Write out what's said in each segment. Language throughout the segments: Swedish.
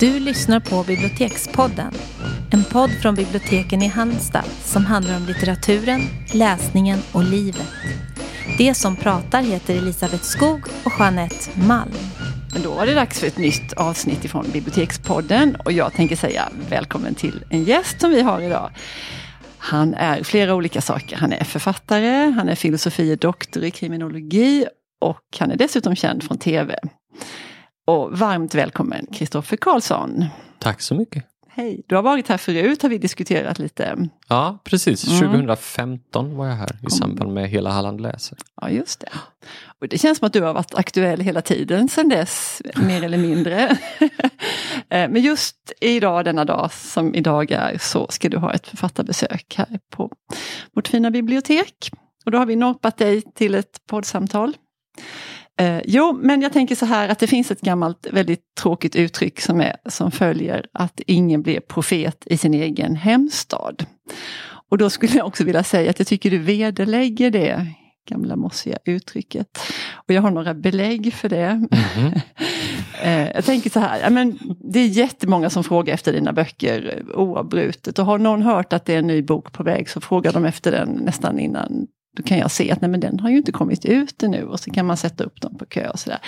Du lyssnar på Bibliotekspodden. En podd från biblioteken i Halmstad som handlar om litteraturen, läsningen och livet. Det som pratar heter Elisabeth Skog och Jeanette Malm. Men då var det dags för ett nytt avsnitt ifrån Bibliotekspodden och jag tänker säga välkommen till en gäst som vi har idag. Han är flera olika saker. Han är författare, han är filosofie doktor i kriminologi och han är dessutom känd från tv. Och varmt välkommen Kristoffer Karlsson. Tack så mycket. Hej, du har varit här förut har vi diskuterat lite. Ja, precis. Mm. 2015 var jag här i samband med Hela Halland läser. Ja, just det. Och det känns som att du har varit aktuell hela tiden sedan dess, mer eller mindre. Eh, men just idag, denna dag som idag är, så ska du ha ett författarbesök här på vårt fina bibliotek. Och då har vi norpat dig till ett poddsamtal. Eh, jo, men jag tänker så här att det finns ett gammalt väldigt tråkigt uttryck som, är, som följer att ingen blir profet i sin egen hemstad. Och då skulle jag också vilja säga att jag tycker du vederlägger det gamla mossiga uttrycket. Och jag har några belägg för det. Mm -hmm. jag tänker så här, men det är jättemånga som frågar efter dina böcker oavbrutet. Och har någon hört att det är en ny bok på väg så frågar de efter den nästan innan då kan jag se att nej, men den har ju inte kommit ut ännu och så kan man sätta upp dem på kö och sådär.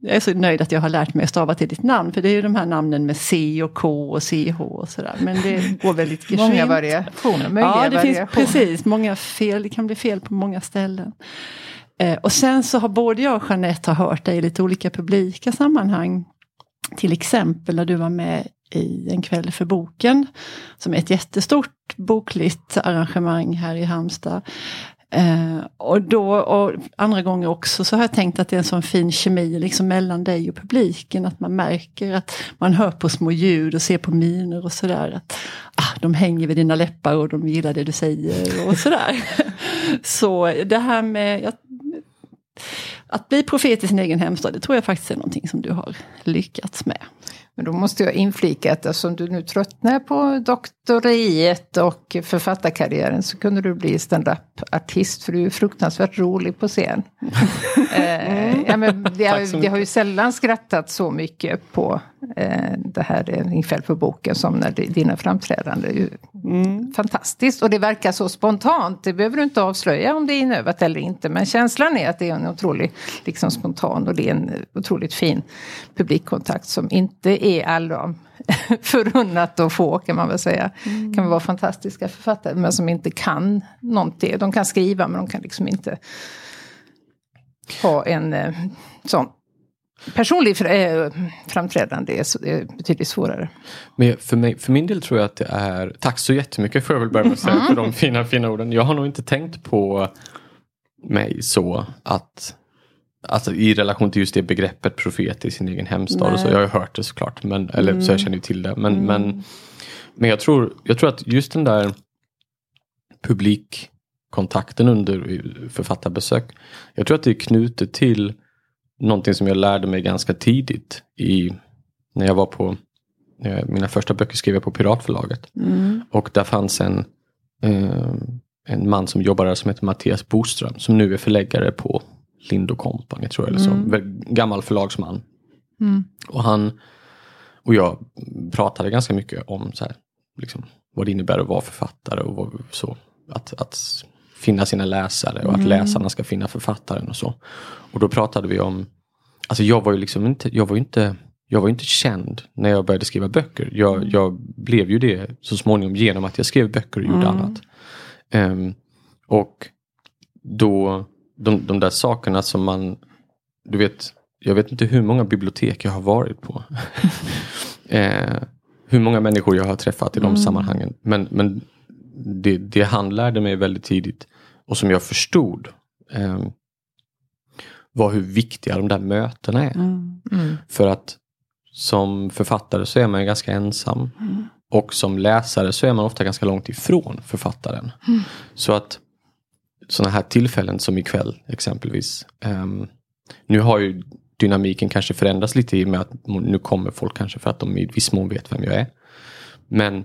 jag är så nöjd att jag har lärt mig att stava till ditt namn, för det är ju de här namnen med C och K och CH och sådär. Men det går väldigt geschwint. Många variationer, möjliga Ja, det variationer. finns precis många fel, det kan bli fel på många ställen. Eh, och sen så har både jag och Jeanette har hört dig i lite olika publika sammanhang. Till exempel när du var med i En kväll för boken. Som är ett jättestort bokligt arrangemang här i Halmstad. Eh, och då, och andra gånger också, så har jag tänkt att det är en sån fin kemi liksom mellan dig och publiken. Att man märker att man hör på små ljud och ser på miner och sådär. Att ah, de hänger vid dina läppar och de gillar det du säger och sådär. så det här med att, att bli profet i sin egen hemstad, det tror jag faktiskt är någonting som du har lyckats med. Men då måste jag inflika att eftersom du nu tröttnar på doktoriet och författarkarriären så kunde du bli standup-artist för du är fruktansvärt rolig på scen. eh, ja, men det, har, det har ju sällan skrattat så mycket på eh, det här inför för boken som när det, dina framträdanden. Mm. Fantastiskt och det verkar så spontant. Det behöver du inte avslöja om det är inövat eller inte. Men känslan är att det är en otroligt liksom, spontan och det är en otroligt fin publikkontakt som inte är alla förunnat att få kan man väl säga. Mm. kan vara fantastiska författare men som inte kan någonting. De kan skriva men de kan liksom inte ha en eh, sån personlig eh, framträdande är, betydligt svårare. Men för, mig, för min del tror jag att det är, tack så jättemycket får jag väl börja med att säga mm. för de fina fina orden. Jag har nog inte tänkt på mig så att Alltså i relation till just det begreppet profet i sin egen hemstad. Och så, jag har ju hört det såklart. Men, eller, mm. Så jag känner ju till det. Men, mm. men, men jag, tror, jag tror att just den där publikkontakten under författarbesök. Jag tror att det är knutet till någonting som jag lärde mig ganska tidigt. i När jag var på mina första böcker skrev jag på Piratförlaget. Mm. Och där fanns en, eh, en man som jobbade där som heter Mattias Boström som nu är förläggare på Lind Company tror jag. Eller så. Mm. Gammal förlagsman. Mm. Och han och jag pratade ganska mycket om så här, liksom, vad det innebär att vara författare och vad, så. Att, att finna sina läsare och att mm. läsarna ska finna författaren och så. Och då pratade vi om, alltså jag var ju liksom inte, jag var inte jag var inte känd när jag började skriva böcker. Jag, mm. jag blev ju det så småningom genom att jag skrev böcker och gjorde mm. annat. Um, och då de, de där sakerna som man, du vet, jag vet inte hur många bibliotek jag har varit på. eh, hur många människor jag har träffat i de mm. sammanhangen. Men, men det, det han lärde mig väldigt tidigt och som jag förstod eh, var hur viktiga de där mötena är. Mm. Mm. För att som författare så är man ganska ensam. Mm. Och som läsare så är man ofta ganska långt ifrån författaren. Mm. Så att sådana här tillfällen som ikväll exempelvis. Um, nu har ju dynamiken kanske förändrats lite i och med att nu kommer folk kanske för att de i viss mån vet vem jag är. Men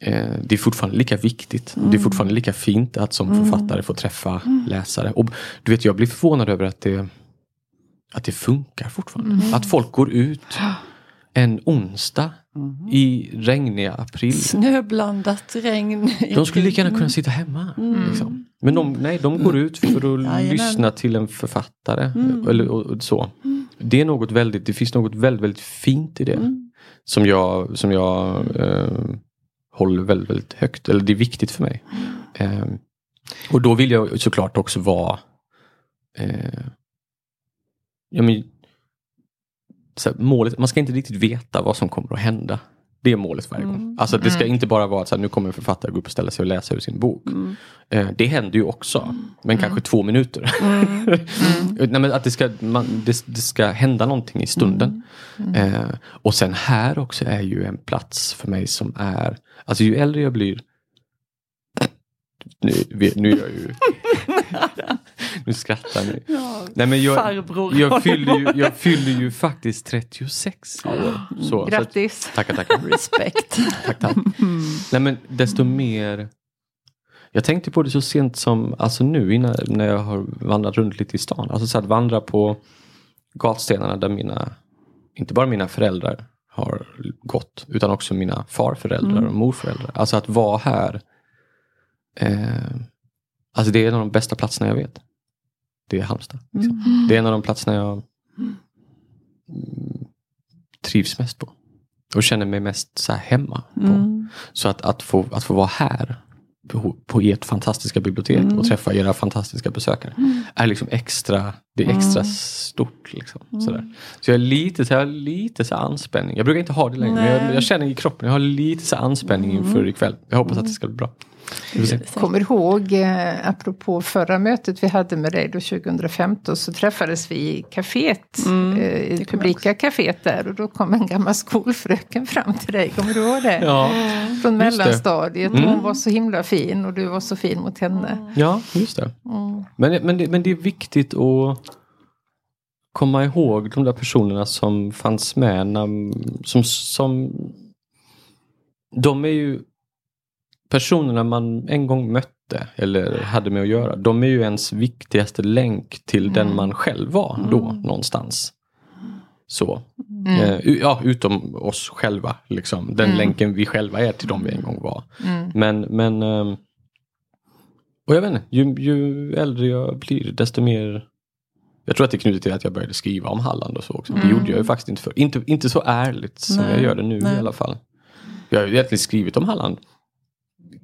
eh, det är fortfarande lika viktigt. Mm. Det är mm. fortfarande lika fint att som mm. författare få träffa mm. läsare. Och du vet, jag blir förvånad över att det, att det funkar fortfarande. Mm. Att folk går ut en onsdag i regniga april. Snöblandat regn. De skulle lika gärna kunna sitta hemma. Liksom. Men de, nej, de går ut för att Jajamän. lyssna till en författare. Eller, och, och så. Det är något väldigt, det finns något väldigt, väldigt fint i det. Som jag, som jag eh, håller väldigt, väldigt högt. Eller det är viktigt för mig. Eh, och då vill jag såklart också vara eh, ja, men, här, målet, man ska inte riktigt veta vad som kommer att hända. Det är målet varje gång. Alltså det ska inte bara vara att så här, nu kommer en författare gå upp och ställa sig och läsa ur sin bok. Eh, det händer ju också, men kanske två minuter. Nej, men att det ska, man, det, det ska hända någonting i stunden. Eh, och sen här också är ju en plats för mig som är, alltså ju äldre jag blir nu, nu är jag ju... nu skrattar ni. Ja, Nej, men jag, farbror. jag, fyller ju, jag fyller ju faktiskt 36 i år. Så, så att, Grattis! tackar, tackar. Respekt. tack, tack. Nej men desto mer Jag tänkte på det så sent som alltså nu innan, när jag har vandrat runt lite i stan. Alltså så att vandra på gatstenarna där mina Inte bara mina föräldrar har gått utan också mina farföräldrar och morföräldrar. Alltså att vara här eh, Alltså det är en av de bästa platserna jag vet. Det är Halmstad. Liksom. Det är en av de platserna jag mm, trivs mest på. Och känner mig mest så hemma. Mm. Så att, att, få, att få vara här på, på ert fantastiska bibliotek och träffa era fantastiska besökare är liksom extra, det är extra stort. Liksom, sådär. Så jag är lite så, jag har lite så anspänning. Jag brukar inte ha det längre, men jag, jag känner i kroppen, jag har lite så anspänning inför ikväll. Jag hoppas att det ska bli bra. Se. Kommer ihåg, eh, apropå förra mötet vi hade med dig då 2015, så träffades vi i kaféet, Mm, eh, i publika kaféet där och då kom en gammal skolfröken fram till dig, kommer du ihåg det? Ja, Från mellanstadiet, Mm. hon var så himla fin och du var så fin mot henne. ja, just det. Men, men, det, men det är viktigt att komma ihåg de där personerna som fanns med. När, som, som, de är ju personerna man en gång mötte eller hade med att göra. De är ju ens viktigaste länk till den man själv var då någonstans. Så. Eh, u- ja, utom oss själva. Liksom. Den länken vi själva är till de vi en gång var. Men, men ehm, och jag vet inte, ju, ju äldre jag blir desto mer Jag tror att det är knutet till att jag började skriva om Halland och så också. Det gjorde jag ju faktiskt inte för. Inte, inte så ärligt som Nej, jag gör det nu nej. i alla fall. Jag har ju egentligen skrivit om Halland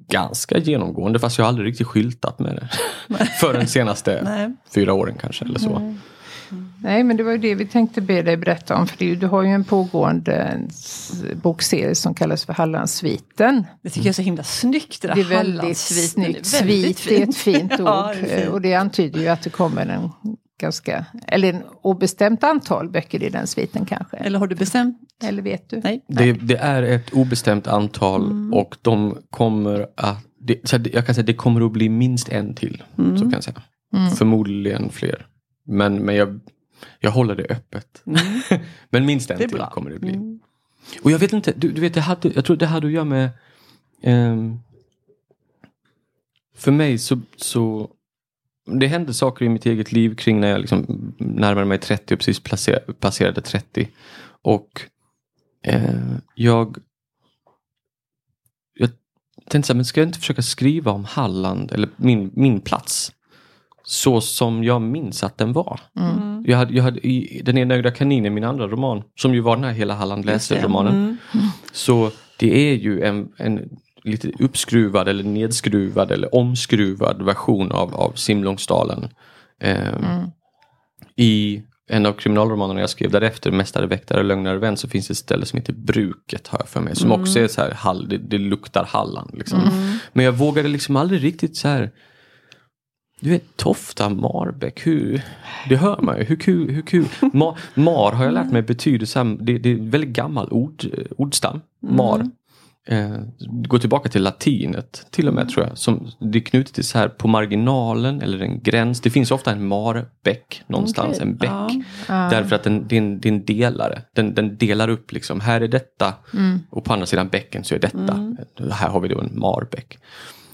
ganska genomgående fast jag har aldrig riktigt skyltat med det. Förrän senaste Nej. fyra åren kanske eller så. Nej, men det var ju det vi tänkte be dig berätta om. För du har ju en pågående bokserie som kallas för Hallandssviten. Det tycker jag är så himla snyggt. Det, där Det är väldigt snyggt. Det är väldigt Svit är ett fint ord. Ja, det är fint. Och det antyder ju att det kommer en ganska, eller en obestämt antal böcker i den sviten kanske. Eller har du bestämt? Eller vet du? Nej. Det, det är ett obestämt antal och de kommer att det, så jag kan säga det kommer att bli minst en till. Så kan jag säga. Förmodligen fler. Men, men jag, jag håller det öppet. men minst en till kommer det bli. Och jag vet inte, du, du vet, det hade, jag tror det hade att göra med ehm, För mig så, så det hände saker i mitt eget liv kring när jag liksom närmade mig 30 och precis passerade 30. Och eh, jag jag tänkte så här, men ska jag inte försöka skriva om Halland eller min, min plats så som jag minns att den var. Mm. Jag hade, jag hade i Den enögda kaninen, min andra roman, som ju var den här Hela Halland läser-romanen. Mm. Så det är ju en, en lite uppskruvad eller nedskruvad eller omskruvad version av, av Simlångsdalen. Ehm, I en av kriminalromanerna jag skrev därefter, Mästare, väktare, lögnare, vän, så finns det ett ställe som heter Bruket har jag för mig. Som också är så här, hall, det, det luktar Halland. Liksom. Men jag vågade liksom aldrig riktigt så här du vet Tofta, Marbäck, hur, det hör man ju. Hur kul, hur kul. Mar, mar har jag lärt mig betyder så här, det, det är väldigt gammal ord, ordstam. Mar. Eh, går tillbaka till latinet till och med tror jag. Som, det är knutet till så här på marginalen eller en gräns. Det finns ofta en marbäck någonstans, Okej, en bäck. ja. Därför att den, det, är en, det är en delare. Den, den delar upp liksom, här är detta och på andra sidan bäcken så är detta. Här har vi då en marbäck.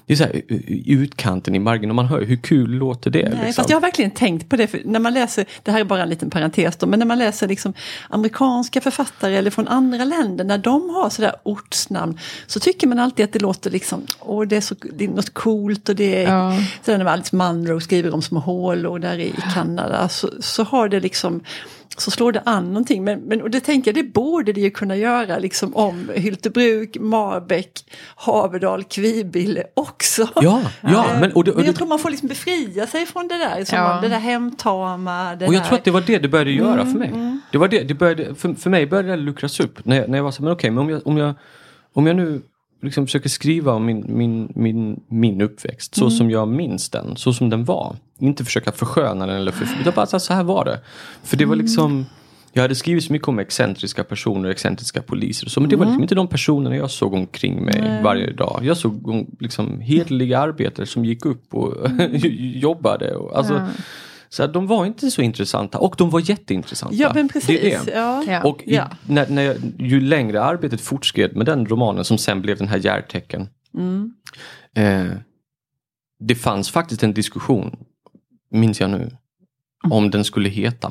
Det är så här, i utkanten i marginalen, och man hör hur kul låter det? Nej, liksom? fast jag har verkligen tänkt på det, för när man läser, det här är bara en liten parentes då, men när man läser liksom amerikanska författare eller från andra länder, när de har sådär ortsnamn, så tycker man alltid att det låter liksom, åh det är, så, det är något coolt och det är, Ja. sådär när Alice Munro skriver om små hålor där i Kanada, så, så har det liksom så slår det an någonting. Men, men, och det tänker jag, det borde det ju kunna göra liksom om Hyltebruk, Marbäck, Haverdal, Kvibille också. Ja, ja Eh, men, och det, och men jag det, tror man får liksom befria sig från det där, som Ja. det där hemtama. Det och jag där. tror att det var det det började göra Mm, för mig. Det var det, det började, för, för mig började det luckras upp. När jag, när jag var så men okej, men om jag, om jag, om jag nu liksom försöker skriva om min, min, min, min uppväxt Mm. så som jag minns den, så som den var. Inte försöka försköna den eller för, utan bara så här, så här var det. För det var Mm. liksom jag hade skrivit så mycket om excentriska personer, excentriska poliser och så, men det Mm. var liksom inte de personerna jag såg omkring mig varje dag. Jag såg om, liksom hederliga arbetare som gick upp och jobbade. Och, alltså, Så de var inte så intressanta och de var jätteintressanta. Ja men Det precis. är det. Ja. Ja. Och i, Ja. när, när jag, ju längre arbetet fortskred med den romanen som sen blev den här Järtecken. Mm. Eh, det fanns faktiskt en diskussion, minns jag nu, om den skulle heta.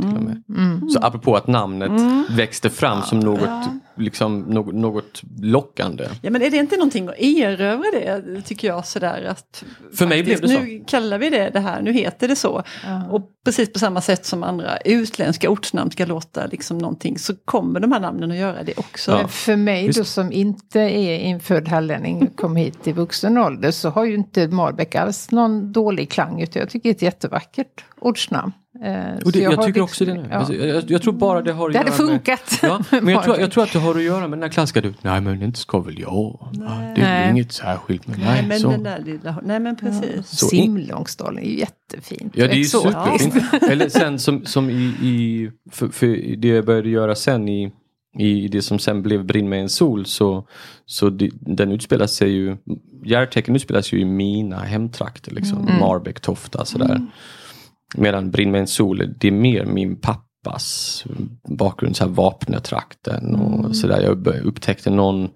Till och med. Mm. Så apropå att namnet Mm. växte fram som något, Ja. Liksom, något, något lockande. Ja men är det inte någonting att erövra det tycker jag sådär att För mig blev det så. Nu kallar vi det det här, nu heter det så. Ja. Och precis på samma sätt som andra utländska ortsnamn ska låta liksom någonting så kommer de här namnen att göra det också. Ja. För mig då Visst. som inte är infödd hallänning och kom hit i vuxen ålder så har ju inte Marbäck alls någon dålig klang utan jag tycker det är ett jättevackert ortsnamn. Eh, Och det, jag, har tycker också det nu. ja. Alltså, jag, jag tror bara det har att Det hade göra med... funkat. Ja, men jag tror, jag tror att det har att göra med den här klassiska du, nej men inte ska väl jag. Ja, det är Nej. inget särskilt med nej, nej, men så. den där lilla, nej men precis. In- Simlångsdalen är ju jättefint. Ja det är ju superfint. Eller sen som, som i, i för, för det jag började göra sen i, i det som sen blev Brinn med en sol så, så det, den utspelar sig ju, Järtecken utspelar sig ju i mina hemtrakter liksom, Marbäck, Tofta sådär. Medan Brinn med en sol, det är mer min pappas bakgrund, så här Vapnötrakten och sådär. Jag upptäckte någon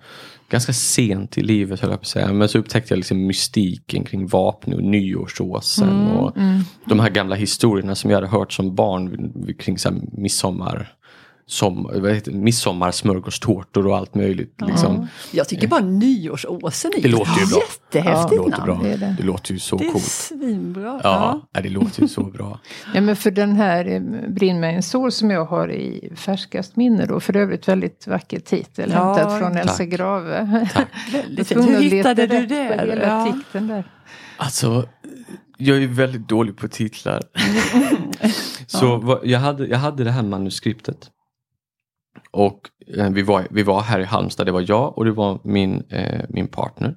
ganska sent i livet höll jag på att säga. Men så upptäckte jag liksom mystiken kring Vapnö och nyårsåsen. Och De här gamla historierna som jag hade hört som barn kring så här midsommar. Som, vad heter, det? midsommarsmörgåstårtor och allt möjligt. Liksom. Jag tycker bara nyårsåsen är Det låter ju bra. Det jättehäftigt låter namn. bra. det det. Det låter ju så Det är coolt. svinbra. Ja, ja, det låter ju så bra. Ja men för den här eh, Brinn med en sol som jag har i färskast minne då. För övrigt väldigt vacker titel. Ja, hämtad från Elsa tack. Grave. Väldigt var fint. tvungen Hur hittade du det? Hela Ja. där. Alltså, jag är väldigt dålig på titlar. Så jag, hade, jag hade det här manuskriptet. Och eh, vi, var, vi var här i Halmstad, det var jag och det var min, eh, min partner.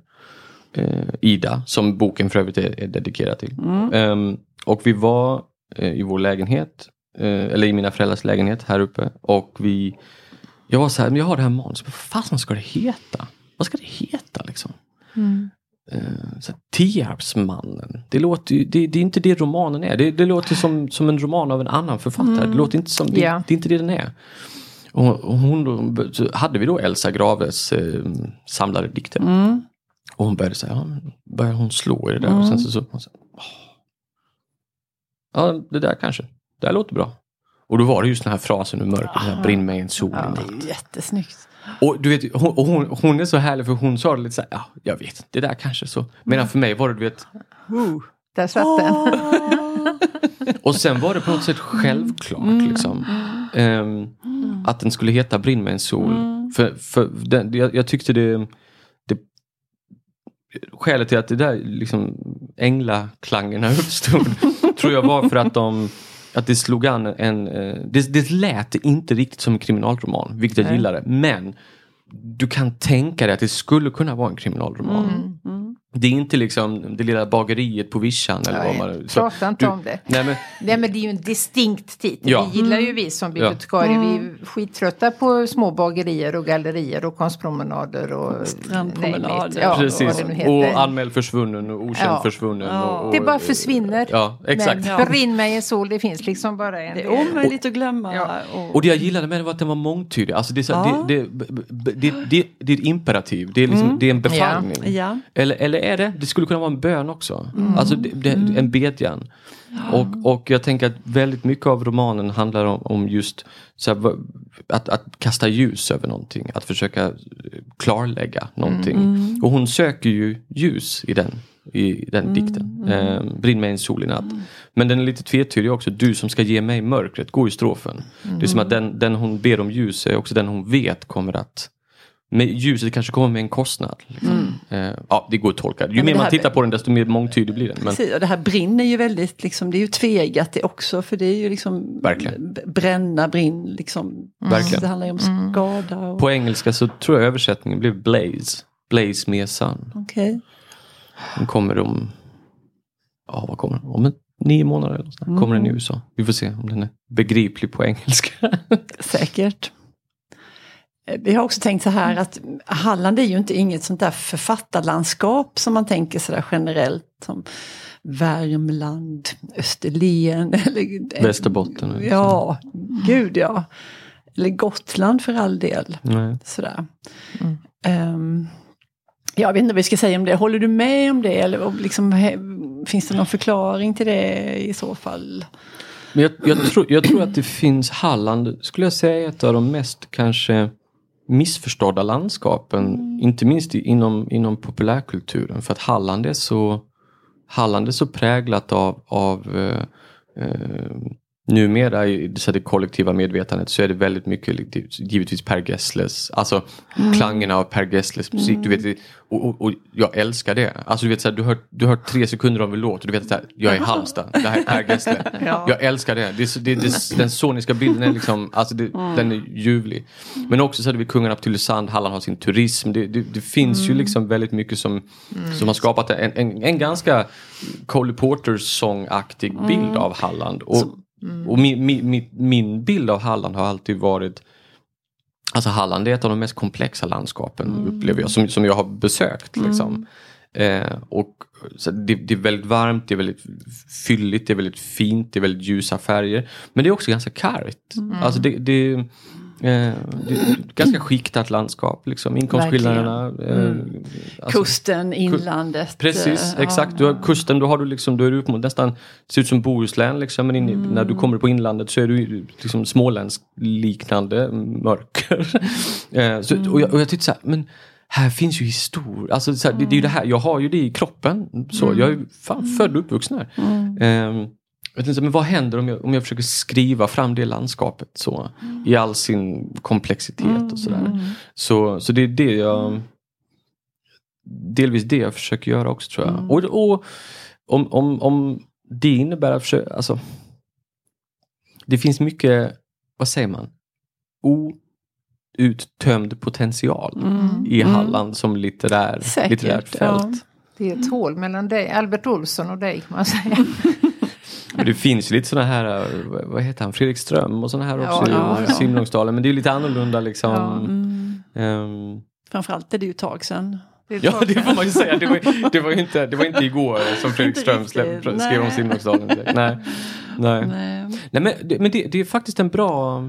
Eh, Ida, som boken för övrigt är, är dedikerad till. Ehm, och vi var eh, i vår lägenhet, eller i mina föräldrars lägenhet här uppe. Och vi, jag var så här, men jag har det här manuset, vad fasen ska det heta? Vad ska det heta liksom? Eh, så här, Tierpsmannen. Det, låter, ju- det, det är inte det romanen är. Det, det låter som, som en roman av en annan författare. Det, låter inte som, det, Ja. det är inte det den är. Och, hon så hade vi då Elsa Graves eh, samlade dikter. Mm. Och hon började säga, ja, men började hon slå i det där och sen så, så sa, "Åh." Ja, det där kanske. Det här låter bra. Och då var det just den här frasen ur mörkret, här, brinn mig en sol i Det natt. är jättesnyggt. Och du vet, hon, hon, hon är så härlig för hon sa det lite så här, ja, jag vet det där kanske så. Medan för mig var det, du vet, Där satt den. och sen var det på något sätt självklart liksom. Ehm, att den skulle heta Brinn med en sol. För, för den, jag, jag tyckte det, det Skälet till att det där liksom änglaklangerna uppstod tror jag var för att de att det slog an en, eh, det, det lät inte riktigt som en kriminalroman, vilket jag gillade. Men du kan tänka dig att det skulle kunna vara en kriminalroman. Mm. Det är inte liksom det lilla bageriet på vischan eller vad Nej, man... så- prata inte du- om det. Nej, men, Nej men det är ju en distinkt titel. Ja. Det gillar ju vi som bibliotekarier. Vi Mm. är skittrötta på små bagerier och gallerier och konstpromenader och Strandpromenader. Ja, Precis. vad heter. Och anmäld försvunnen och okänd Ja. försvunnen. Ja. Och, och, Det bara försvinner. Ja, exakt. Men brinn mig en sol, det finns liksom bara en Det är omöjligt att glömma. Ja. Och, Och det jag gillade med det var att den var mångtydig. Alltså det, är så, Ja. det, det, det, det, det, det är ett imperativ, det är, liksom, det är en befallning. ja. Eller, eller eller är det? Det skulle kunna vara en bön också. Alltså det, det, en bedjan. Och, och jag tänker att väldigt mycket av romanen handlar om, om just här, att, att kasta ljus över någonting. Att försöka klarlägga någonting. Och hon söker ju ljus i den, i den dikten. Eh, Brinn mig en solig natt. Men den är lite tvetydig också. Du som ska ge mig mörkret, går i strofen. Det är som att den, den hon ber om ljus är också den hon vet kommer att med ljuset kanske kommer med en kostnad. Liksom. Eh, ja, det går att tolka. Ju men mer man tittar på den desto mer mångtydig blir den. Men, Precis, och det här brinner ju väldigt, liksom, det är ju tvegat det också för det är ju liksom Verkligen. bränna, brinn, liksom. Verkligen. Det handlar ju om skada. Och, på engelska så tror jag översättningen blev Blaze. Blaze med sun. Okej. Den kommer om, ja vad kommer den? Om en, nio månader eller så. Kommer den i USA. Vi får se om den är begriplig på engelska. Säkert. Eh, Vi har också tänkt så här att Halland är ju inte inget sånt där författarlandskap som man tänker sådär generellt. Som Värmland, Österlen eller Västerbotten. eller så. Ja, gud ja. Eller Gotland för all del. Nej. Sådär. Ehm, jag vet inte vad vi ska säga om det. Håller du med om det? Eller liksom, he- finns det någon förklaring till det i så fall? Men jag, jag, tror, jag tror att det finns Halland, skulle jag säga, ett av de mest kanske missförstådda landskapen. Inte minst inom, inom populärkulturen. För att Halland är så, Halland är så präglat av, av eh, eh, Numera i så här, det kollektiva medvetandet så är det väldigt mycket givetvis Per Gessles, alltså klangerna av Per Gessles musik. Du vet, det- och, och, och jag älskar det. Alltså du vet så här, du hör, du hör tre sekunder av en låt och du vet att så här, jag är i Halmstad, det här är Per Gessle. Ja. Jag älskar det. det, så, det, det den soniska bilden är liksom, alltså det, den är ljuvlig. Men också så hade vi Kungarna på Tylösand, Halland har sin turism. Det, det, finns ju liksom väldigt mycket som, som har skapat en, en, en ganska Cole Porter sångaktig bild av Halland. Och, och min, min, min, bild av Halland har alltid varit Alltså Halland är ett av de mest komplexa landskapen upplever jag, som, som jag har besökt. Liksom. Eh, och det, det är väldigt varmt, det är väldigt fylligt, det är väldigt fint, det är väldigt ljusa färger. Men det är också ganska kargt. Alltså det, det, eh, ganska skiktat landskap. Liksom. Inkomstskillnaderna. Eh, alltså- Kusten, inlandet. Precis, eh, exakt. Du har kusten, då har du liksom, då är du upp mot nästan, det ser ut som Bohuslän liksom, men in, i- när du kommer på inlandet så är du liksom småländsk liknande mörker. eh, så, och, jag, och jag tyckte så här, men här finns ju historia, alltså så här, det, det är ju det här, jag har ju det i kroppen. Så, Jag är ju fan född och uppvuxen här. Jag tänkte, men vad händer om jag, om jag försöker skriva fram det landskapet så i all sin komplexitet och sådär. Så, så det är det jag delvis det jag försöker göra också tror jag. Och, och om, om, om det innebär att försöka, alltså Det finns mycket, vad säger man? Outtömd potential i Halland som litterär, Säkert, litterärt ja. fält. Det är ett hål mellan dig, Albert Olsson och dig kan man säga. Men det finns ju lite sådana här, vad- heter han, Fredrik Ström och sådana här också ja, i ja. Simlångsdalen. Men det är ju lite annorlunda liksom. Ja. Mm. Ehm, Framförallt är det ju ett tag sedan. Det Ja, det får man ju säga. Det var, det var, inte, det var inte igår som Fredrik Ström skrev om. Simlångsdalen. Nej. Nej. Nej. Nej, men det, men det, det är faktiskt en bra...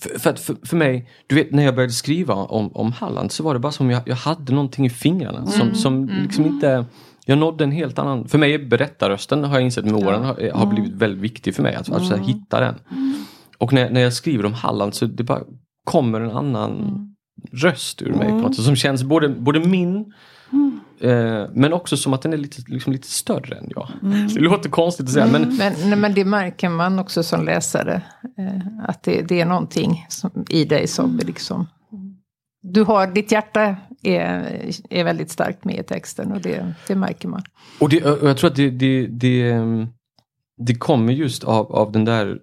För, för, för, för mig, du vet när jag började skriva om, om Halland så var det bara som jag, jag hade någonting i fingrarna som, som liksom inte... Jag nådde en helt annan... För mig är berättarrösten, har jag insett med åren, har, har blivit väldigt viktig för mig. Att, att här, hitta den. Och när, när jag skriver om Halland så det bara kommer en annan röst ur mig på något sätt, som känns både, både min eh, men också som att den är lite, liksom lite större än jag. Det låter konstigt att säga men Men, nej, men det märker man också som läsare. Eh, att det, det är någonting som, i dig som liksom... Du har, ditt hjärta är, är väldigt starkt med i texten och det, det märker man. Och, det, och jag tror att det, det, det, det kommer just av, av den där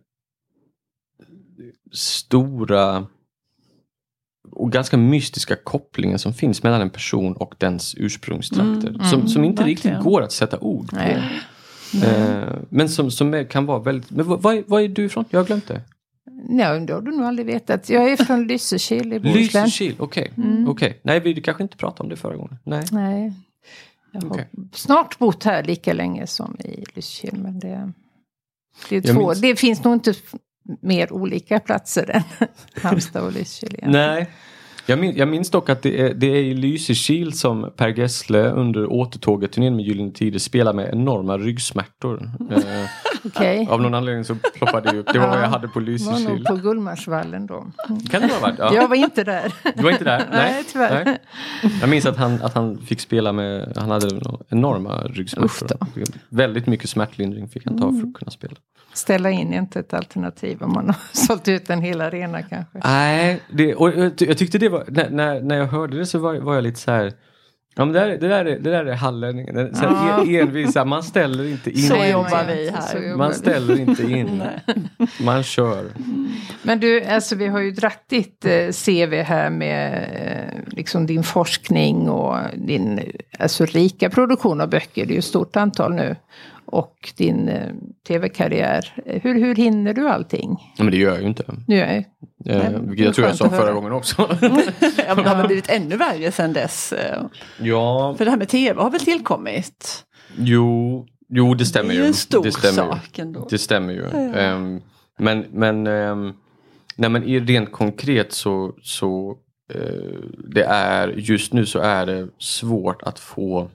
stora och ganska mystiska kopplingen som finns mellan en person och dens ursprungstrakter. som, som inte riktigt verkligen. går att sätta ord på. Nej. Eh, men som, som kan vara väldigt... Men vad, vad, är, vad är du ifrån? Jag har glömt det. Nej, det har du nog aldrig vetat. Jag är från Lysekil i Bohuslän. Lysekil, okej. Okej. Nej, vi kanske inte pratade om det förra gången. Nej. Nej. Jag har Okej. snart bott här lika länge som i Lysekil. Men det, det, är två, minns- det finns nog inte mer olika platser än Halmstad och Lysekil. Nej. Jag, min, jag minns dock att det är, det är i Lysekil som Per Gessle under återtåget-turnén med Gyllene Tider spelar med enorma ryggsmärtor. Eh, Okej. av någon anledning så ploppade det upp. Det var vad jag hade på var nog Lysekil. på Gullmarsvallen då. Kan det ha varit? Ja. Jag var inte där. Du var inte där? Nej, tyvärr. Nej. Jag minns att han, att han fick spela med, han hade enorma ryggsmärtor. Väldigt mycket smärtlindring fick han ta för att kunna spela. Ställa in är inte ett alternativ om man har sålt ut en hel arena kanske. Nej, det, och jag tyckte det var, när, när, när jag hörde det så var, var jag lite så här Ja men det där, är- det där, är, det där är hallänningen. Så här, envisa, man ställer inte in. Så jobbar vi här. Man ställer inte in. Man kör. Men du, alltså vi har ju dratt ditt eh, CV här med eh, liksom din forskning och din eh, alltså, rika produktion av böcker. Det är ju ett stort antal nu. Och din eh, tv-karriär. Hur, hur hinner du allting? Ja, men det gör jag ju inte. Nu är, Eh, Nej, vilket jag tror jag sa förra gången också. Ja, men det har väl blivit ännu värre sedan dess. eh, ja, För det här med tv har väl tillkommit? jo, jo det stämmer Det är ju. en stor det stämmer sak ju. ändå. Det stämmer ju. Ehm, men men, um, nej, men i rent konkret så, så eh, det är just nu så är det svårt att få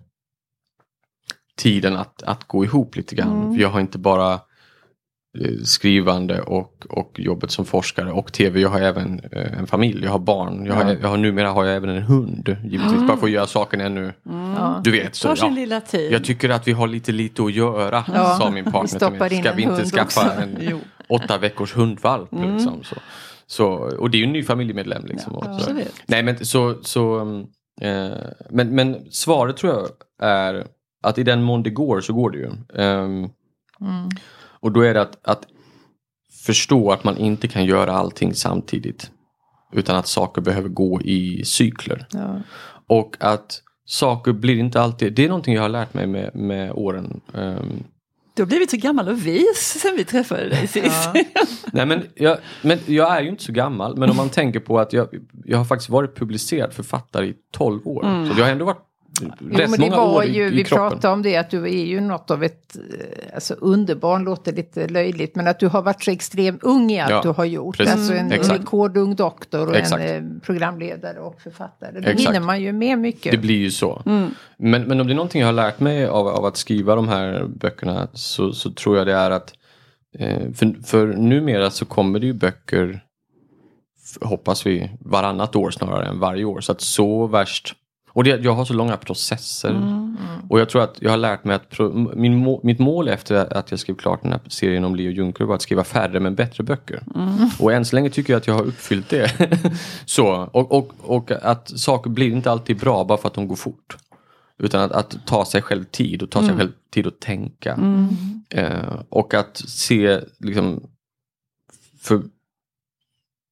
tiden att, att gå ihop lite grann. Mm. För jag har inte bara eh, skrivande och, och jobbet som forskare och tv. Jag har även eh, en familj, jag har barn. Jag har, Ja. jag har, numera har jag även en hund. Givetvis bara för att göra saken ännu, ja. du vet. Så, ja. lilla tid. Jag tycker att vi har lite lite att göra, Ja, sa min vi partner stoppar in Ska vi inte skaffa också." en åtta veckors hundvalp? Mm. Liksom, så. Så, och det är ju en ny familjemedlem. Liksom, Ja, så. Nej men så, så eh, men, men svaret tror jag är att i den mån det går så går det ju. Ehm, Mm. och då är det att, att förstå att man inte kan göra allting samtidigt. Utan att saker behöver gå i cykler. Ja. Och att saker blir inte alltid, det är någonting jag har lärt mig med, med åren. Ehm, Du har blivit så gammal och vis sen vi träffade dig sist. Ja. Nej men jag, men jag är ju inte så gammal men om man tänker på att jag, jag har faktiskt varit publicerad författare i 12 år. Så jag har ändå varit Jo, men det var ju, vi kroppen. pratade om det att du är ju något av ett eh, alltså underbarn, låter lite löjligt, men att du har varit så extremt ung i allt Ja, du har gjort. precis. Alltså en Exakt. rekordung doktor och Exakt. en eh, programledare och författare. Då Exakt. hinner man ju med mycket. Det blir ju så. Men, men om det är någonting jag har lärt mig av, av att skriva de här böckerna så, så tror jag det är att eh, för, för numera så kommer det ju böcker hoppas vi varannat år snarare än varje år. Så att så värst och det, jag har så långa processer. Och jag tror att jag har lärt mig att pro, min, må- mitt mål efter att jag skrev klart den här serien om Leo Juncker var att skriva färre men bättre böcker. Och än så länge tycker jag att jag har uppfyllt det. så, och, och, och att saker blir inte alltid bra bara för att de går fort. Utan att, att ta sig själv tid och ta sig själv tid att tänka. Eh, och att se liksom för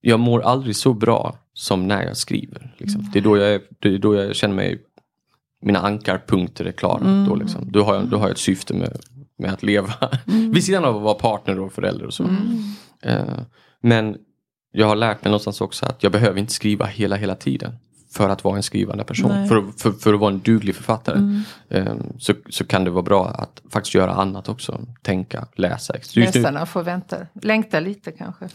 jag mår aldrig så bra som när jag skriver. Liksom. Det, är då jag, det är då jag känner mig mina ankarpunkter är klara. Då, liksom. då, har jag, då har jag ett syfte med, med att leva. Vid sidan av att vara partner och förälder och så. Eh, men jag har lärt mig någonstans också att jag behöver inte skriva hela hela tiden. För att vara en skrivande person. För, för, för att vara en duglig författare. Eh, så, så kan det vara bra att faktiskt göra annat också. Tänka, läsa. Just nu- Läsarna får vänta, längta lite kanske.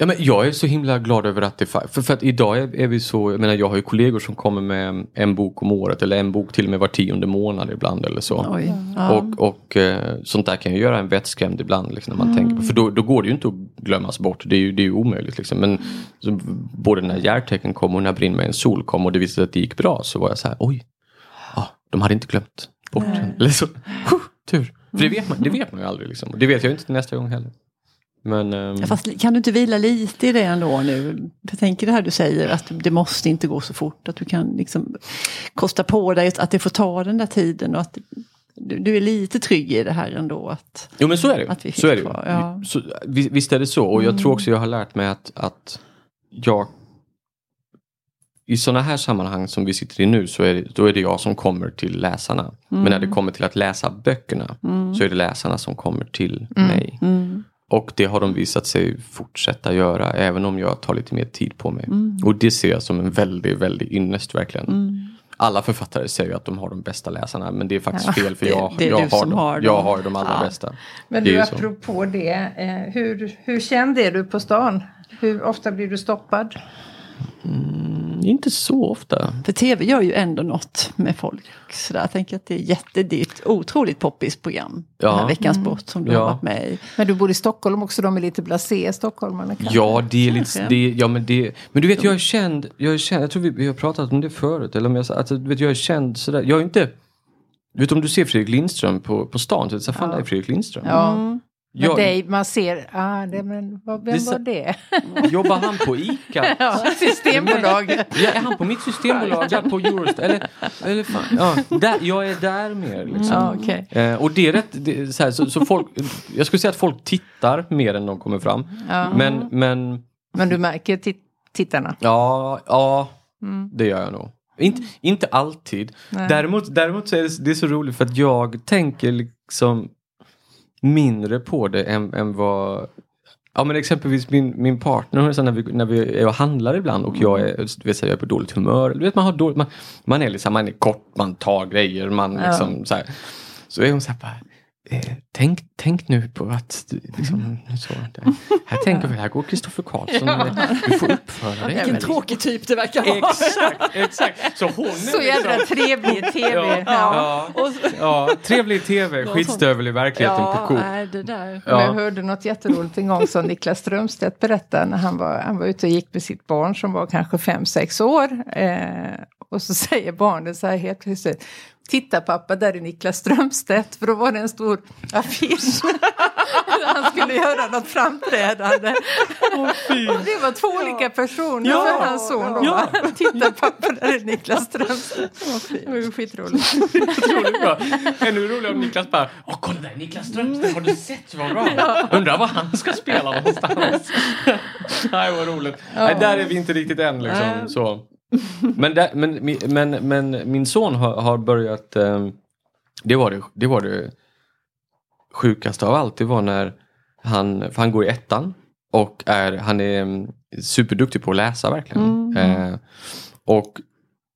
Ja, men jag är så himla glad över att det för, för att idag är, är vi så, jag menar jag har ju kollegor som kommer med en bok om året eller en bok till och med var tionde månad ibland eller så. Oj. Ja. Och, och eh, sånt där kan ju göra en vettskrämd ibland liksom, när man tänker på, för då, då går det ju inte att glömmas bort, det är ju, det är ju omöjligt. Liksom. Men så, både när Järtecken kom och när Brinn med en sol kom och det visade sig att det gick bra så var jag så här, oj, ah, de hade inte glömt bort den. Eller så, huh, tur. För det vet, man, det vet man ju aldrig liksom. Och det vet jag inte nästa gång heller. Men, Ja, Fast kan du inte vila lite i det ändå nu? Jag tänker det här du säger att det måste inte gå så fort. Att du kan liksom kosta på dig att det får ta den där tiden. Och att du, du är lite trygg i det här ändå. Att, Jo men så är det Att vi ju. fick Så är det kvar, ja. Mm. Så, vi- visst är det så och jag tror också jag har lärt mig att, att jag i sådana här sammanhang som vi sitter i nu så är det, då är det jag som kommer till läsarna. Men när det Mm. kommer till att läsa böckerna så är det läsarna som kommer till mig. Mm, Och det har de visat sig fortsätta göra även om jag tar lite mer tid på mig. Mm. Och det ser jag som en väldigt, väldigt ynnest verkligen. Alla författare säger ju att de har de bästa läsarna men det är faktiskt fel för det- jag, det jag, har dem. har dem. jag har de allra Ja. bästa. Men Det du, ju så. apropå det, eh, hur, hur känd är du på stan? Hur ofta blir du stoppad? Inte så ofta. För tv gör ju ändå något med folk. Så där. Jag tänker att det är jättedyrt, otroligt poppis program. Ja. Den här Veckans Sport som du Ja. har varit med i. Men du bor i Stockholm också, de är lite blasé stockholmarna kanske? Ja, det är lite, det, ja men det, men du vet jag är känd, jag är känd, jag tror vi, vi har pratat om det förut, eller om jag alltså, du vet jag är känd sådär, jag är inte, du vet om du ser Fredrik Lindström på, på stan, så fan Ja. det är Fredrik Lindström. Ja. Mm. Men Jag, dig, man ser, ah, det, men vad, vem Det var det? Jobbar han på ICA? Ja, Systembolaget. Ja, är han på mitt systembolag där på Eurostore? Eller, eller fan, ja, där, jag är där mer liksom. Ja, okej. Eh, och det är rätt, det, är så, här, så, så folk, jag skulle säga att folk tittar mer än de kommer fram. Ja. Men, men Men du märker tit- tittarna? ja, ja Mm. det gör jag nog. Inte, inte alltid. Nej. Däremot, däremot så är det, det är så roligt för att jag tänker liksom mindre på det än, än vad Ja men exempelvis min, min partner, så när, vi, när vi är och handlar ibland och jag är, vet, jag är på dåligt humör. Du vet, man, har dåligt, man, man är liksom, man är kort, man tar grejer, man Ja. liksom så här. Så är hon så här bara, tänk, tänk nu på att du, liksom, så, där. här tänker vi, här går Kristoffer Karlsson, du får uppföra dig. Vilken tråkig typ det verkar vara. Exakt, exakt. Så hon är Så jävla trevlig tv. Ja, Ja. ja, ja, trevlig tv, skitstövel i verkligheten på Ja, Coop. nej, det där. Ja. Jag hörde något jätteroligt en gång som Niklas Strömstedt berättade när han var, han var ute och gick med sitt barn som var kanske fem sex år. Eh, och så säger barnet så här helt plötsligt. Titta pappa, där är Niklas Strömstedt. För då var det en stor affisch. han skulle göra något framträdande. och det var två olika personer Ja. för hans son. Då, Ja. Titta pappa, där är Niklas Strömstedt. Det var ju skitroligt. Otroligt bra. Ännu roligare om Niklas bara, åh kolla där, Niklas Strömstedt, har du sett vad bra? Undrar var han ska spela någonstans. Nej vad roligt. Nej, där är vi inte riktigt än liksom. Så. Men, där, men, men, men min son har, har börjat, eh, det, var det, det var det sjukaste av allt, det var när han, för han går i ettan och är, han är mm, superduktig på att läsa verkligen. Eh, och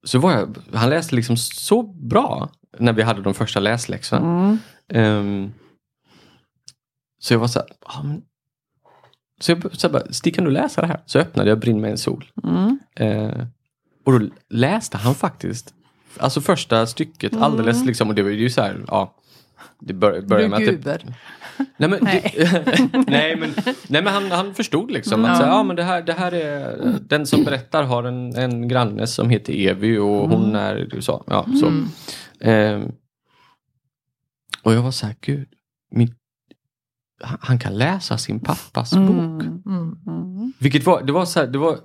så var jag, han läste liksom så bra när vi hade de första läsläxorna. Mm. Ehm, så jag var så här, ah, men... Så jag så jag bara, Stig kan du läsa det här? Så öppnade jag Brinn med en sol. Mm. Eh, och då läste han faktiskt, alltså första stycket alldeles liksom, och det var ju så här, ja. Det bör, började med att det. Nej men, Det, nej, men, nej, men han, han förstod liksom att så, ja, men det, här, det här är den som berättar har en, en granne som heter Evy och hon är så. Ja, så. Ehm, och jag var så här, gud, min, han, han kan läsa sin pappas bok. Mm. Mm. Mm. Vilket var, det var så här, det var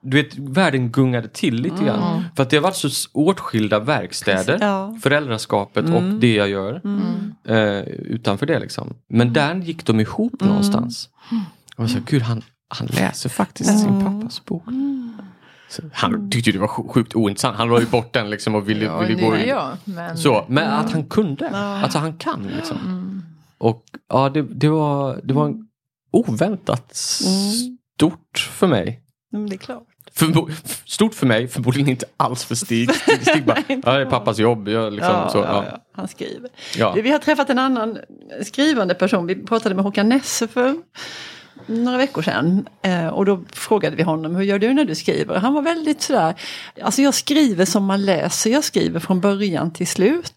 du vet, världen gungade till lite grann. För att det har varit så åtskilda verkstäder. Ja. Föräldraskapet och det jag gör. Mm. Eh, utanför det liksom. Men där gick de ihop någonstans. Och jag sa, gud han, han läser faktiskt sin pappas bok. Så han tyckte det var sj- sjukt ointressant. Han la ju bort den liksom och ville, Ja, ville gå in. jag, men... Så, men att han kunde. Alltså han kan liksom. Och ja, det, det, var, det var en oväntat stort för mig. Men det är klart. Förmo- stort för mig, förmodligen inte alls för Stig. Stig, Stig bara, ja det är pappas jobb. Jag, liksom, Ja, så, ja, ja. Han skriver. Vi har träffat en annan skrivande person. Vi pratade med Håkan Nesse för några veckor sedan. Eh, och då frågade vi honom, hur gör du när du skriver? Han var väldigt sådär, alltså jag skriver som man läser, jag skriver från början till slut.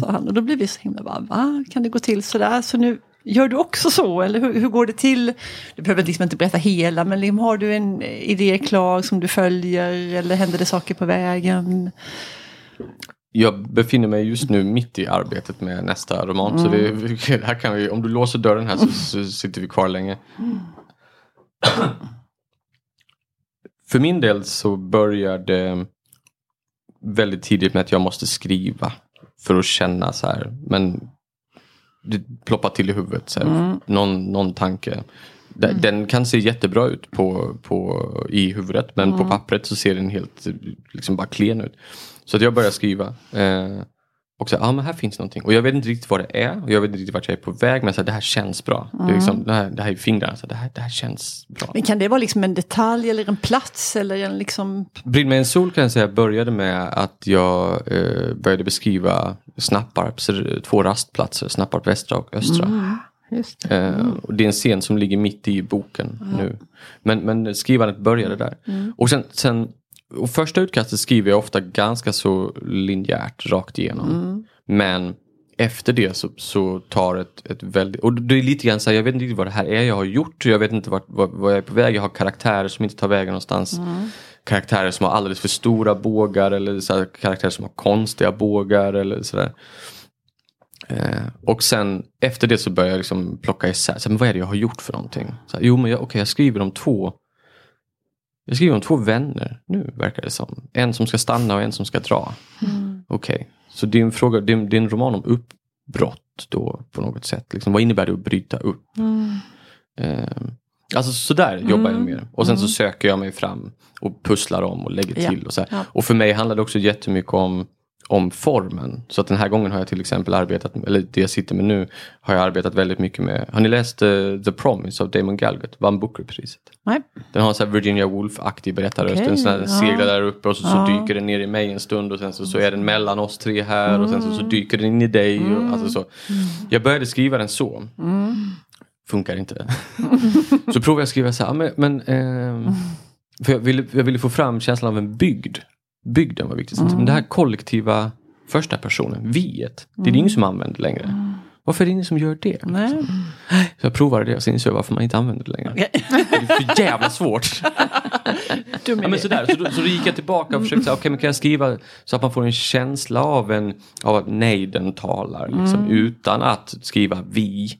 Sa han. Och då blev vi så himla bara, va? Kan det gå till sådär? Så nu Gör du också så eller hur, hur går det till? Du behöver liksom inte berätta hela men liksom, har du en idé klar som du följer eller händer det saker på vägen? Jag befinner mig just nu mitt i arbetet med nästa roman. Så det, här kan vi, om du låser dörren här så, så sitter vi kvar länge. För min del så börjar det väldigt tidigt med att jag måste skriva. För att känna så här. Men det ploppar till i huvudet. Så här, någon, någon tanke. D- Den kan se jättebra ut på, på, i huvudet men på pappret så ser den helt liksom bara klen ut. Så att jag börjar skriva. Eh, och så, ja ah, men här finns någonting. Och jag vet inte riktigt vad det är. Och jag vet inte riktigt vart jag är på väg. Men så här, det här känns bra. Det, är liksom, det, här, det här är fingrarna. Så det, här, det här känns bra. Men kan det vara liksom en detalj eller en plats eller en liksom... Brinn med en sol kan jag säga började med att jag eh, började beskriva Snapparps två rastplatser. Snapparp västra och östra. Just det. Eh, och det är en scen som ligger mitt i boken nu. Men, men skrivandet började där. Och sen, sen och första utkastet skriver jag ofta ganska så linjärt rakt igenom. Men efter det så, så tar ett, ett väldigt, och det är lite grann så här, jag vet inte riktigt vad det här är jag har gjort, jag vet inte vart, vad, vad jag är på väg, jag har karaktärer som inte tar vägen någonstans. Karaktärer som har alldeles för stora bågar eller så här, karaktärer som har konstiga bågar eller sådär. Eh, och sen efter det så börjar jag liksom plocka isär, så här, men vad är det jag har gjort för någonting? Så här, jo men jag, okay, jag skriver om två jag skriver om två vänner nu verkar det som. En som ska stanna och en som ska dra. Okej, så en fråga, är en roman om uppbrott då på något sätt. Liksom, vad innebär det att bryta upp? Eh, alltså sådär jobbar jag mer. Och sen så söker jag mig fram och pusslar om och lägger Ja. till. Och, så. Ja. och för mig handlar det också jättemycket om om formen. Så att den här gången har jag till exempel arbetat, eller det jag sitter med nu, har jag arbetat väldigt mycket med. Har ni läst uh, The Promise av Damon Galgut? Vann Booker-priset. Nej. Den har en sån här Virginia Woolf-aktig berättarröst. Okej, Den sån här ja. seglar där uppe och så, så Ja. dyker den ner i mig en stund och sen så, så är den mellan oss tre här och sen så, så dyker den in i dig. Och, alltså så. Jag började skriva den så. Funkar inte. så provade jag skriva så här, men, men ehm, för jag ville, jag ville få fram känslan av en bygd. Bygden var viktigt. Men det här kollektiva första personen, viet, det är det ingen som använder längre. Varför är det ingen som gör det? Nej. Så jag provade det och sen insåg jag varför man inte använder det längre. Okej. Det är för jävla svårt. Ja, men sådär. Så, då, så då gick jag tillbaka och försökte säga, okej men kan jag skriva så att man får en känsla av, en, av att nejden talar liksom, utan att skriva vi.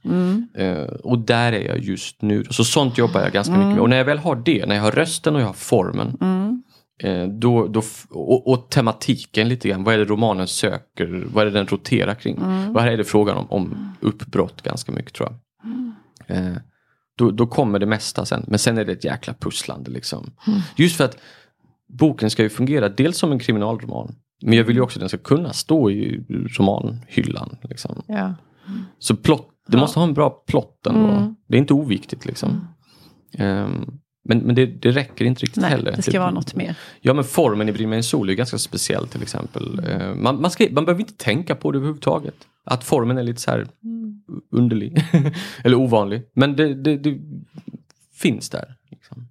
Eh, och där är jag just nu. Så sånt jobbar jag ganska mycket med. Och när jag väl har det, när jag har rösten och jag har formen. Eh, då, då, och, och tematiken lite grann, vad är det romanen söker, vad är det den roterar kring? Och här är det frågan om, om uppbrott ganska mycket tror jag. Eh, då, då kommer det mesta sen. Men sen är det ett jäkla pusslande. Liksom. Just för att boken ska ju fungera dels som en kriminalroman. Men jag vill ju också att den ska kunna stå i romanhyllan. Liksom. Ja. Så plott, det måste ha en bra plott ändå. Det är inte oviktigt. Liksom. Ehm, men men det, det räcker inte riktigt Nej, heller. det ska vara något mer. Ja men formen i Bry mig en sol är ganska speciell till exempel. Eh, Man, man, ska, man behöver inte tänka på det överhuvudtaget. Att formen är lite så här underlig. Eller ovanlig. Men det, det, det finns där. Liksom.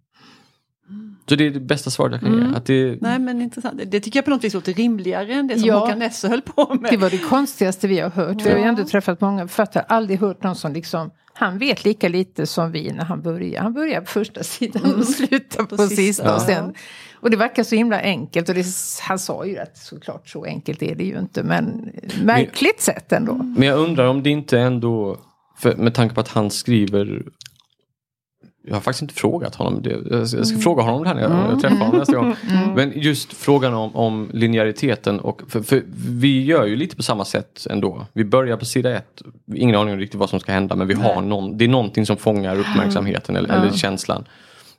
Så det är det bästa svaret jag kan ge. Att det, Nej men intressant. Det tycker jag på något vis låter rimligare än det som Ja. Håkan Nesse höll på med. Det var det konstigaste vi har hört. Vi har ju Ja. ändå träffat många författare, aldrig hört någon som liksom han vet lika lite som vi när han börjar. Han börjar på första sidan och slutar på, På sista. Och, sen, och det verkar så himla enkelt. Och det, han sa ju att såklart så enkelt är det ju inte. Men märkligt sätt ändå. Men jag undrar om det inte ändå, för, med tanke på att han skriver jag har faktiskt inte frågat honom det. Jag ska, ska fråga honom det här när jag, jag träffar honom nästa gång. Men just frågan om, om linjäriteten och för, för vi gör ju lite på samma sätt ändå. Vi börjar på sida ett. Ingen aning om riktigt vad som ska hända men vi har någon, det är någonting som fångar uppmärksamheten eller, eller känslan.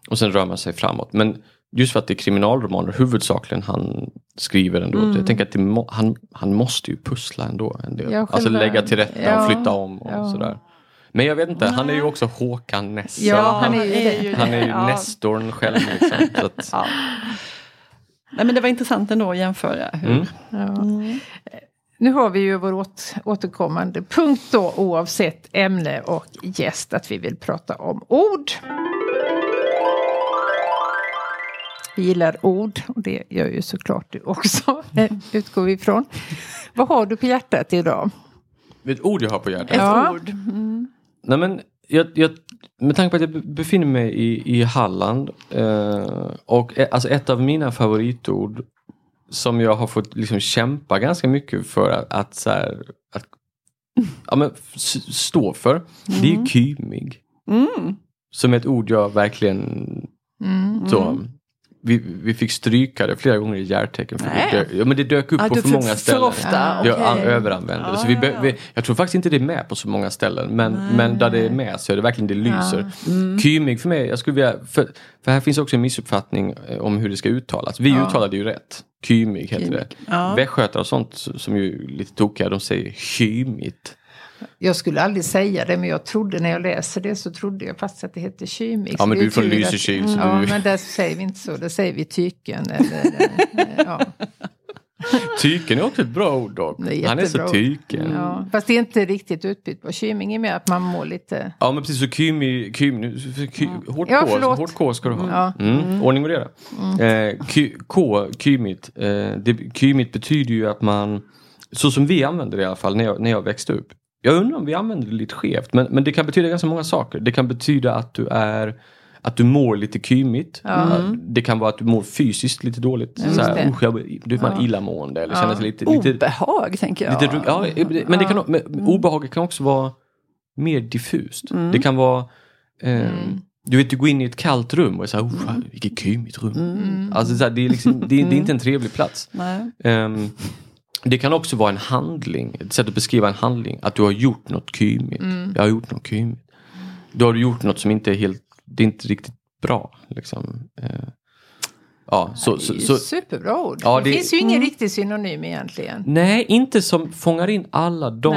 Och sen rör man sig framåt. Men just för att det är kriminalromaner huvudsakligen han skriver ändå. Jag tänker att må, han, han måste ju pussla ändå. En del. Alltså lägga till rätta och flytta om och ja. sådär. Men jag vet inte, han är ju också Håkan Nesse. Ja, han är ju det. Han är ju ja. Nestorn själv. Liksom, så att, Ja. Nej men det var intressant ändå att jämföra. Hur, Mm. Ja. Nu har vi ju vår åt, återkommande punkt då oavsett ämne och gäst att vi vill prata om ord. Vi gillar ord och det gör ju såklart du också, eh, utgår vi ifrån. Vad har du på hjärtat idag? ett ord jag har på hjärtat. Ett Ja. ord. Nej, men jag, jag, med tanke på att jag be- befinner mig i, i Halland eh, och eh, alltså ett av mina favoritord som jag har fått liksom kämpa ganska mycket för att, att, så här, att ja, men, stå för. Det är ju kymig. Mm. Som är ett ord jag verkligen så, vi, vi fick stryka det flera gånger i hjärtecken. För Nej. det, dök, ja, men det dök upp Ja, på för för- många för ställen. ofta, Jag okej. an- överanvänder det. Så vi, Ja, ja, ja. vi, jag tror faktiskt inte det är med på så många ställen. Men, men där det är med så är det verkligen det lyser. Mm. Kymig för mig, jag skulle vilja, för, för här finns också en missuppfattning eh, om hur det ska uttalas. Vi uttalade ju rätt. Kymig heter Kymig. det. Ja. Västgötar och sånt som ju är lite tokiga, de säger kymigt. Jag skulle aldrig säga det men jag trodde när jag läser det så trodde jag fast att det hette kymig. Ja, men du är från Lysekil, så Ja du- men där säger vi inte så, där säger vi tyken. Eller, eh, ja. Tyken är också ett bra ord dock. Är Han är så tyken. Ja. Ja, fast det är inte riktigt utbytbart. Kyming är med att man mår lite... men precis så kymi, kymi, ky, hårt, Ja, K, hårt K ska du ha. Ja. Mm. Ordning och reda. Eh, ky, K, kymit. Eh, det, kymit betyder ju att man, så som vi använder det i alla fall när jag, när jag växte upp. Jag undrar om vi använder det lite skevt men, men det kan betyda ganska många saker. Det kan betyda att du är att du mår lite kymigt. Det kan vara att du mår fysiskt lite dåligt. Just så här, det. usch, jag, du är man illamående eller Ja. känner sig lite, lite, Obehag tänker jag. Lite, ja, men, det kan, men obehaget kan också vara mer diffust. Det kan vara eh, Du vet, du går in i ett kallt rum och är så här, "Oh, vilket kymigt rum. Alltså, så här, det, är liksom, det, det är inte en trevlig plats. Nej. Det kan också vara en handling, ett sätt att beskriva en handling. Att du har gjort något kymigt. Jag har gjort något kymigt. Då har du gjort något som inte är helt, det är inte riktigt bra. Liksom. Eh, ja, så, det är ju så, superbra ord. Ja, det, det- finns ju ingen riktig synonym egentligen. Nej, inte som fångar in alla de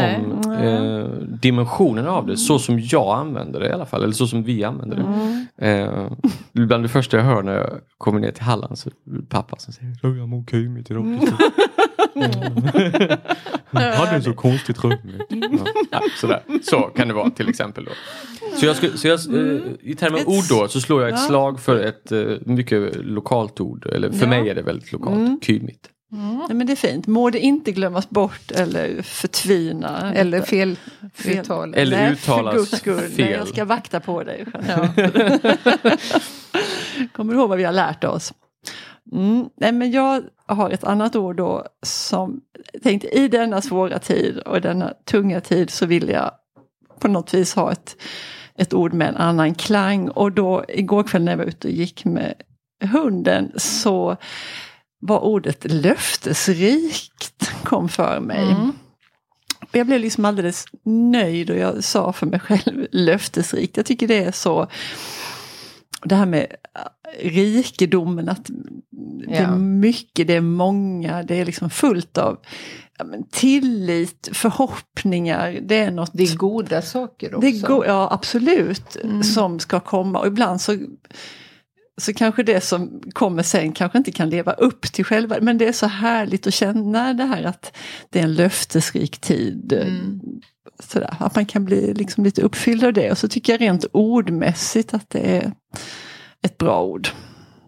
eh, dimensionerna av det. Så som jag använder det i alla fall. Eller så som vi använder det. Eh, bland det första jag hör när jag kommer ner till Halland så pappa som säger "Så jag mår kymigt idag. Hade en så konstigt rum. Ja, sådär. Så kan det vara till exempel. Då. Så, jag skulle, så jag, eh, i termer av ord då så slår jag ett slag för ett eh, mycket lokalt ord. Eller för Ja. mig är det väldigt lokalt. Kymigt. Nej, men det är fint. Må det inte glömmas bort eller förtvina. Eller fel, Fel. uttal. Eller Nej, uttalas för guds skull. Nej, fel. jag ska vakta på dig. Jeanette. Kommer du ihåg vad vi har lärt oss? Mm. Nej, men jag har ett annat ord då som tänkte i denna svåra tid och denna tunga tid så vill jag på något vis ha ett, ett ord med en annan klang. Och då igår kväll när jag var ute och gick med hunden så var ordet löftesrikt kom för mig. Mm. Och Jag blev liksom alldeles nöjd och jag sa för mig själv löftesrikt. Jag tycker det är så det här med äh, rikedomen, att det är mycket, det är många, det är liksom fullt av ja, tillit, förhoppningar, det är något Det är goda saker också. det går, ja absolut, Mm. som ska komma. Och ibland så, så kanske det som kommer sen kanske inte kan leva upp till själva. Men det är så härligt att känna det här att det är en löftesrik tid. Mm. Sådär, att man kan bli liksom lite uppfylld av det. Och så tycker jag rent ordmässigt att det är ett bra ord.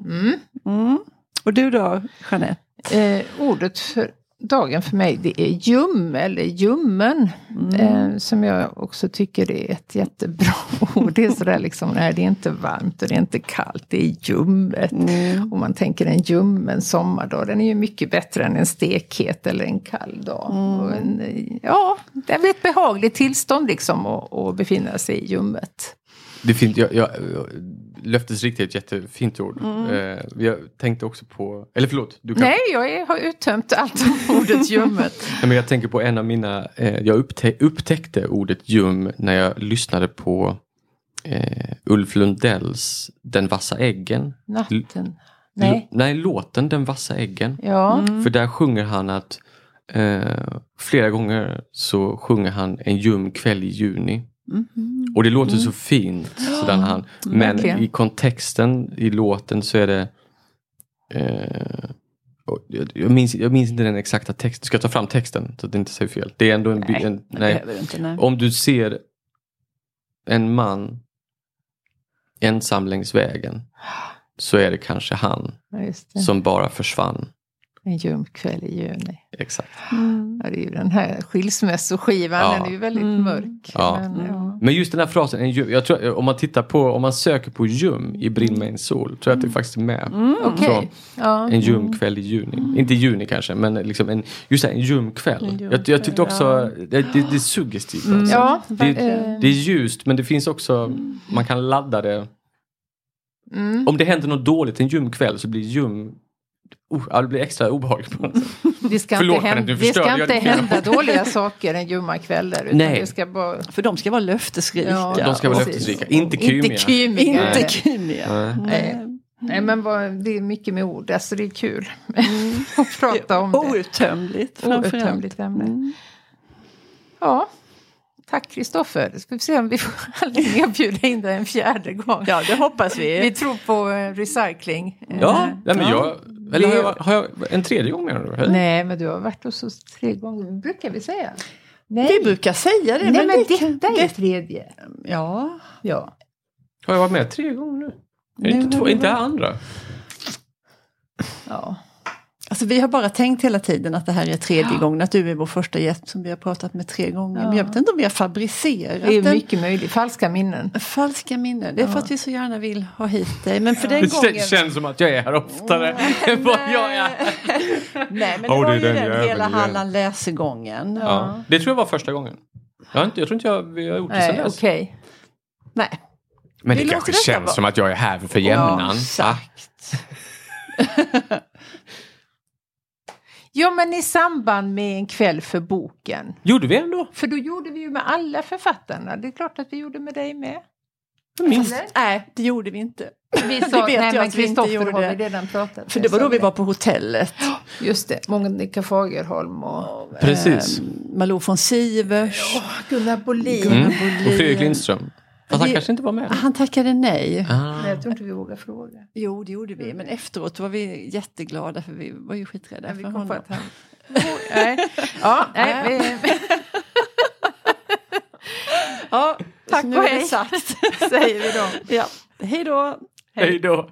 Mm. Mm. Och du då, Jeanette? Eh, ordet för dagen för mig det är ljum eller ljummen. Eh, som jag också tycker är ett jättebra ord. Det är sådär liksom, nej det är inte varmt och det är inte kallt, det är ljummet. Mm. Om man tänker en ljummen sommardag, den är ju mycket bättre än en stekhet eller en kall dag. Och en, ja, det är ett behagligt tillstånd liksom att, att befinna sig i ljummet. Det finns, jag, jag, löftesrikt är ett jättefint ord. Eh, jag tänkte också på, eller förlåt. Du kan, Nej, jag är, har uttömt allt om ordet ljummet. Nej, men jag tänker på en av mina, eh, jag upptä upptäckte ordet ljum när jag lyssnade på eh, Ulf Lundells Den vassa äggen. Natten. L- Nej. nej, låten Den vassa äggen. Ja. För där sjunger han att eh, flera gånger så sjunger han en ljum kväll i juni. Och det låter så fint. Sådan han, men verkligen. i kontexten i låten så är det eh, jag, minns, jag minns inte den exakta texten. Ska jag ta fram texten så att det inte säger fel? Det är ändå en... Nej, en nej. inte. Nej. Om du ser en man ensam längs vägen så är det kanske han Ja, det. som bara försvann. En ljum kväll i juni. Exakt. Mm. Ja, det är ju den här skilsmässoskivan, Ja. den är ju väldigt Mm. mörk. Ja. Men, ja. Men just den här frasen, en ljum, jag tror, om man tittar på, om man söker på ljum i Brinn med en sol, tror jag att det faktiskt är med. Mm. Ja. En ljum kväll i juni. Inte i juni kanske, men liksom en, just här, en ljum kväll. En ljum Jag, jag tyckte också, ja. det, det, det är suggestivt. Alltså. Ja, Det, det är ljust men det finns också, man kan ladda det. mm. Om det händer något dåligt en ljum kväll så blir ljum, oh, ja, det blir extra obehagligt på något sätt. Det ska Förlåt, inte, hända, det ska inte hända dåliga saker en ljumma kvällar. Utan Nej. det ska bara... För de ska vara löftesrika. Ja, De ska vara löftesrika, inte kymiga. Inte kymiga. Inte Nej. Nej. Nej. Nej men vad, det är mycket med ord, alltså det är kul att prata om det. Outtömligt ämne. Mm. Ja. Tack Kristoffer. Ska vi se om vi får anledning att bjuda in dig en fjärde gång. Ja, det hoppas vi. Vi tror på eh, recycling. Eh, Ja, nej, men Ja. jag, Eller har jag, har jag en tredje gång menar du? Nej, men du har varit hos oss tre gånger, brukar vi säga. Nej, Vi brukar säga det. Nej men, det detta kan- är det- tredje. Ja, Ja. Har jag varit med tre gånger nu? Nu inte, två, inte varit- andra? ja. Alltså vi har bara tänkt hela tiden att det här är tredje gången, att du är vår första gäst som vi har pratat med tre gånger. Men jag vet inte om vi har fabricerat Det är den. mycket möjligt. Falska minnen. Falska minnen. Det är för att vi så gärna vill ha hit dig. Men för den Det gången... kän- känns som att jag är här oftare än vad jag är. Nej, men det var det är ju den hela. Halland läsegången. Ja. Det tror jag var första gången. Jag, inte, jag tror inte jag, vi har gjort det Nej, dess. okej. Nej, Men det låter kanske känns som att jag är här för jämnan. exakt. Ja, men i samband med en kväll för boken. Gjorde vi ändå? För då gjorde vi ju med alla författarna. Det är klart att vi gjorde med dig med. Minst. Nej, det gjorde vi inte. Vi Det sa, vet nej jag men att vi inte Kristoffer gjorde. har vi redan pratat För det var då vi var på hotellet. Just det, Monica Fagerholm och Precis. Eh, Malou von Sivers. Gunnar Bolin. Mm. Gunnar Och Bolin. Fredrik Lindström. Fast han Vi- kanske inte var med. Han tackade nej. Ah. Nej, jag tror inte vi vågar fråga. Jo, det gjorde vi. Men efteråt var vi jätteglada för vi var ju skiträdda vi för kom på honom. att han... nej. Ja, nej, vi, Ja, Tack och är det hej. sagt. säger vi då. ja. Hej då! Hej då.